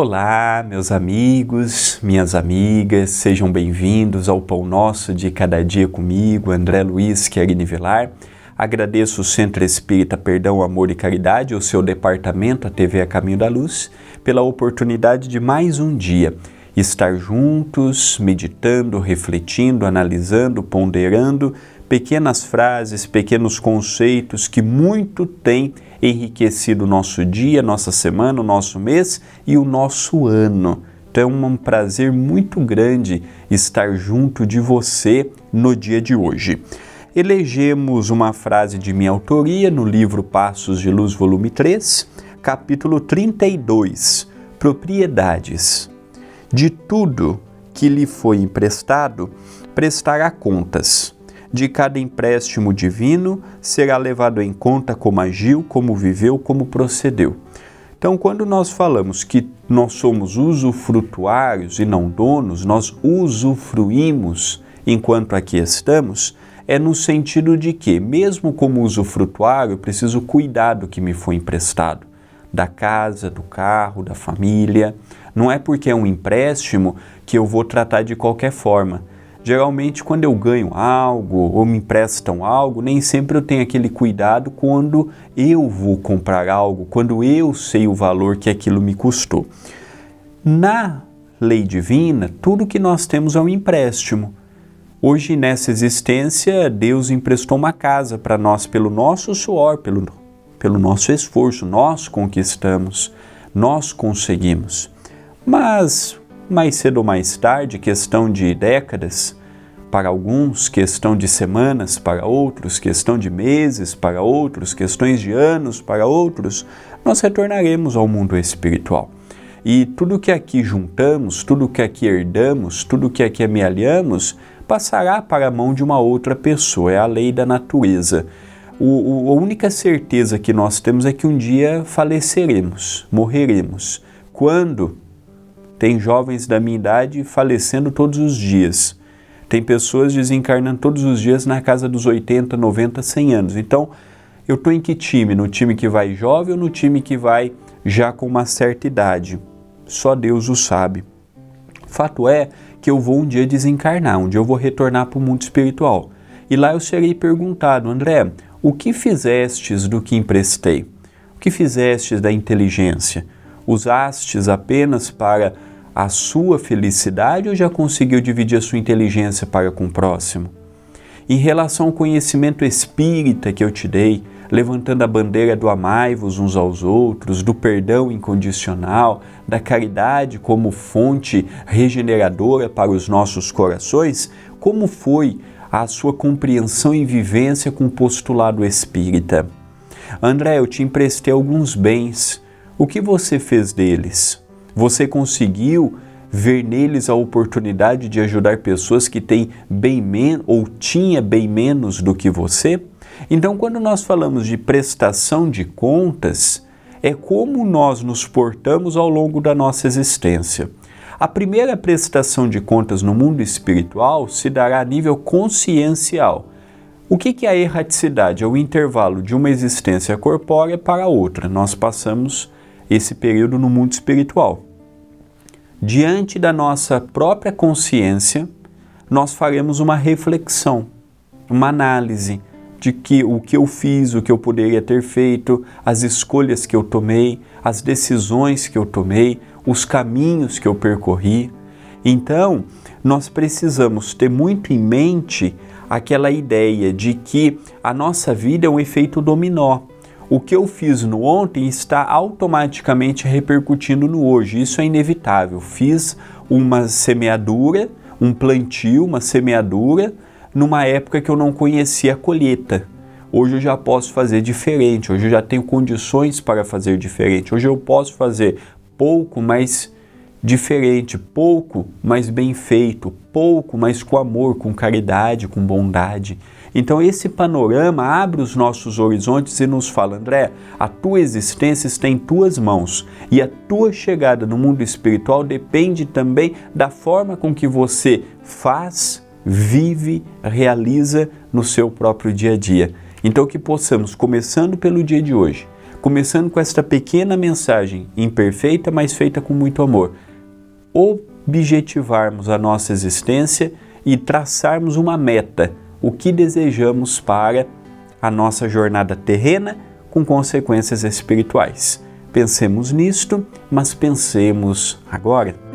Olá, meus amigos, minhas amigas, sejam bem-vindos ao Pão Nosso de Cada Dia comigo, André Luiz Querini Vilar. Agradeço o Centro Espírita Perdão, Amor e Caridade, o seu departamento, a TV A Caminho da Luz, pela oportunidade de mais um dia estar juntos, meditando, refletindo, analisando, ponderando pequenas frases, pequenos conceitos que muito têm enriquecido o nosso dia, nossa semana, o nosso mês e o nosso ano. Então é um prazer muito grande estar junto de você no dia de hoje. Elegemos uma frase de minha autoria no livro Passos de Luz, volume 3, capítulo 32, Propriedades. De tudo que lhe foi emprestado, prestará contas de cada empréstimo divino será levado em conta como agiu, como viveu, como procedeu. Então, quando nós falamos que nós somos usufrutuários e não donos, nós usufruímos enquanto aqui estamos, é no sentido de que, mesmo como usufrutuário, eu preciso cuidar do que me foi emprestado, da casa, do carro, da família. Não é porque é um empréstimo que eu vou tratar de qualquer forma Geralmente, quando eu ganho algo ou me emprestam algo, nem sempre eu tenho aquele cuidado quando eu vou comprar algo, quando eu sei o valor que aquilo me custou. Na lei divina, tudo que nós temos é um empréstimo. Hoje, nessa existência, Deus emprestou uma casa para nós pelo nosso suor, pelo, pelo nosso esforço. Nós conquistamos, nós conseguimos. Mas, mais cedo ou mais tarde, questão de décadas, para alguns, questão de semanas, para outros, questão de meses, para outros, questões de anos, para outros, nós retornaremos ao mundo espiritual. E tudo que aqui juntamos, tudo que aqui herdamos, tudo que aqui amealhamos, passará para a mão de uma outra pessoa, é a lei da natureza. O, o, a única certeza que nós temos é que um dia faleceremos, morreremos. Quando? Tem jovens da minha idade falecendo todos os dias tem pessoas desencarnando todos os dias na casa dos 80, 90, 100 anos. Então, eu estou em que time? No time que vai jovem ou no time que vai já com uma certa idade? Só Deus o sabe. Fato é que eu vou um dia desencarnar, um dia eu vou retornar para o mundo espiritual. E lá eu serei perguntado, André, o que fizestes do que emprestei? O que fizestes da inteligência? Usastes apenas para a sua felicidade ou já conseguiu dividir a sua inteligência para com o próximo? Em relação ao conhecimento espírita que eu te dei, levantando a bandeira do amai-vos uns aos outros, do perdão incondicional, da caridade como fonte regeneradora para os nossos corações, como foi a sua compreensão e vivência com o postulado espírita? André, eu te emprestei alguns bens. O que você fez deles? Você conseguiu ver neles a oportunidade de ajudar pessoas que têm bem menos ou tinha bem menos do que você? Então, quando nós falamos de prestação de contas, é como nós nos portamos ao longo da nossa existência. A primeira prestação de contas no mundo espiritual se dará a nível consciencial. O que é a erraticidade? É o intervalo de uma existência corpórea para outra. Nós passamos esse período no mundo espiritual diante da nossa própria consciência, nós faremos uma reflexão, uma análise de que o que eu fiz, o que eu poderia ter feito, as escolhas que eu tomei, as decisões que eu tomei, os caminhos que eu percorri. Então, nós precisamos ter muito em mente aquela ideia de que a nossa vida é um efeito dominó o que eu fiz no ontem está automaticamente repercutindo no hoje. Isso é inevitável. Fiz uma semeadura, um plantio, uma semeadura, numa época que eu não conhecia a colheita. Hoje eu já posso fazer diferente, hoje eu já tenho condições para fazer diferente. Hoje eu posso fazer pouco, mas diferente, pouco, mas bem feito, pouco, mas com amor, com caridade, com bondade. Então, esse panorama abre os nossos horizontes e nos fala: André, a tua existência está em tuas mãos e a tua chegada no mundo espiritual depende também da forma com que você faz, vive, realiza no seu próprio dia a dia. Então, que possamos, começando pelo dia de hoje, começando com esta pequena mensagem, imperfeita, mas feita com muito amor. Objetivarmos a nossa existência e traçarmos uma meta, o que desejamos para a nossa jornada terrena com consequências espirituais. Pensemos nisto, mas pensemos agora.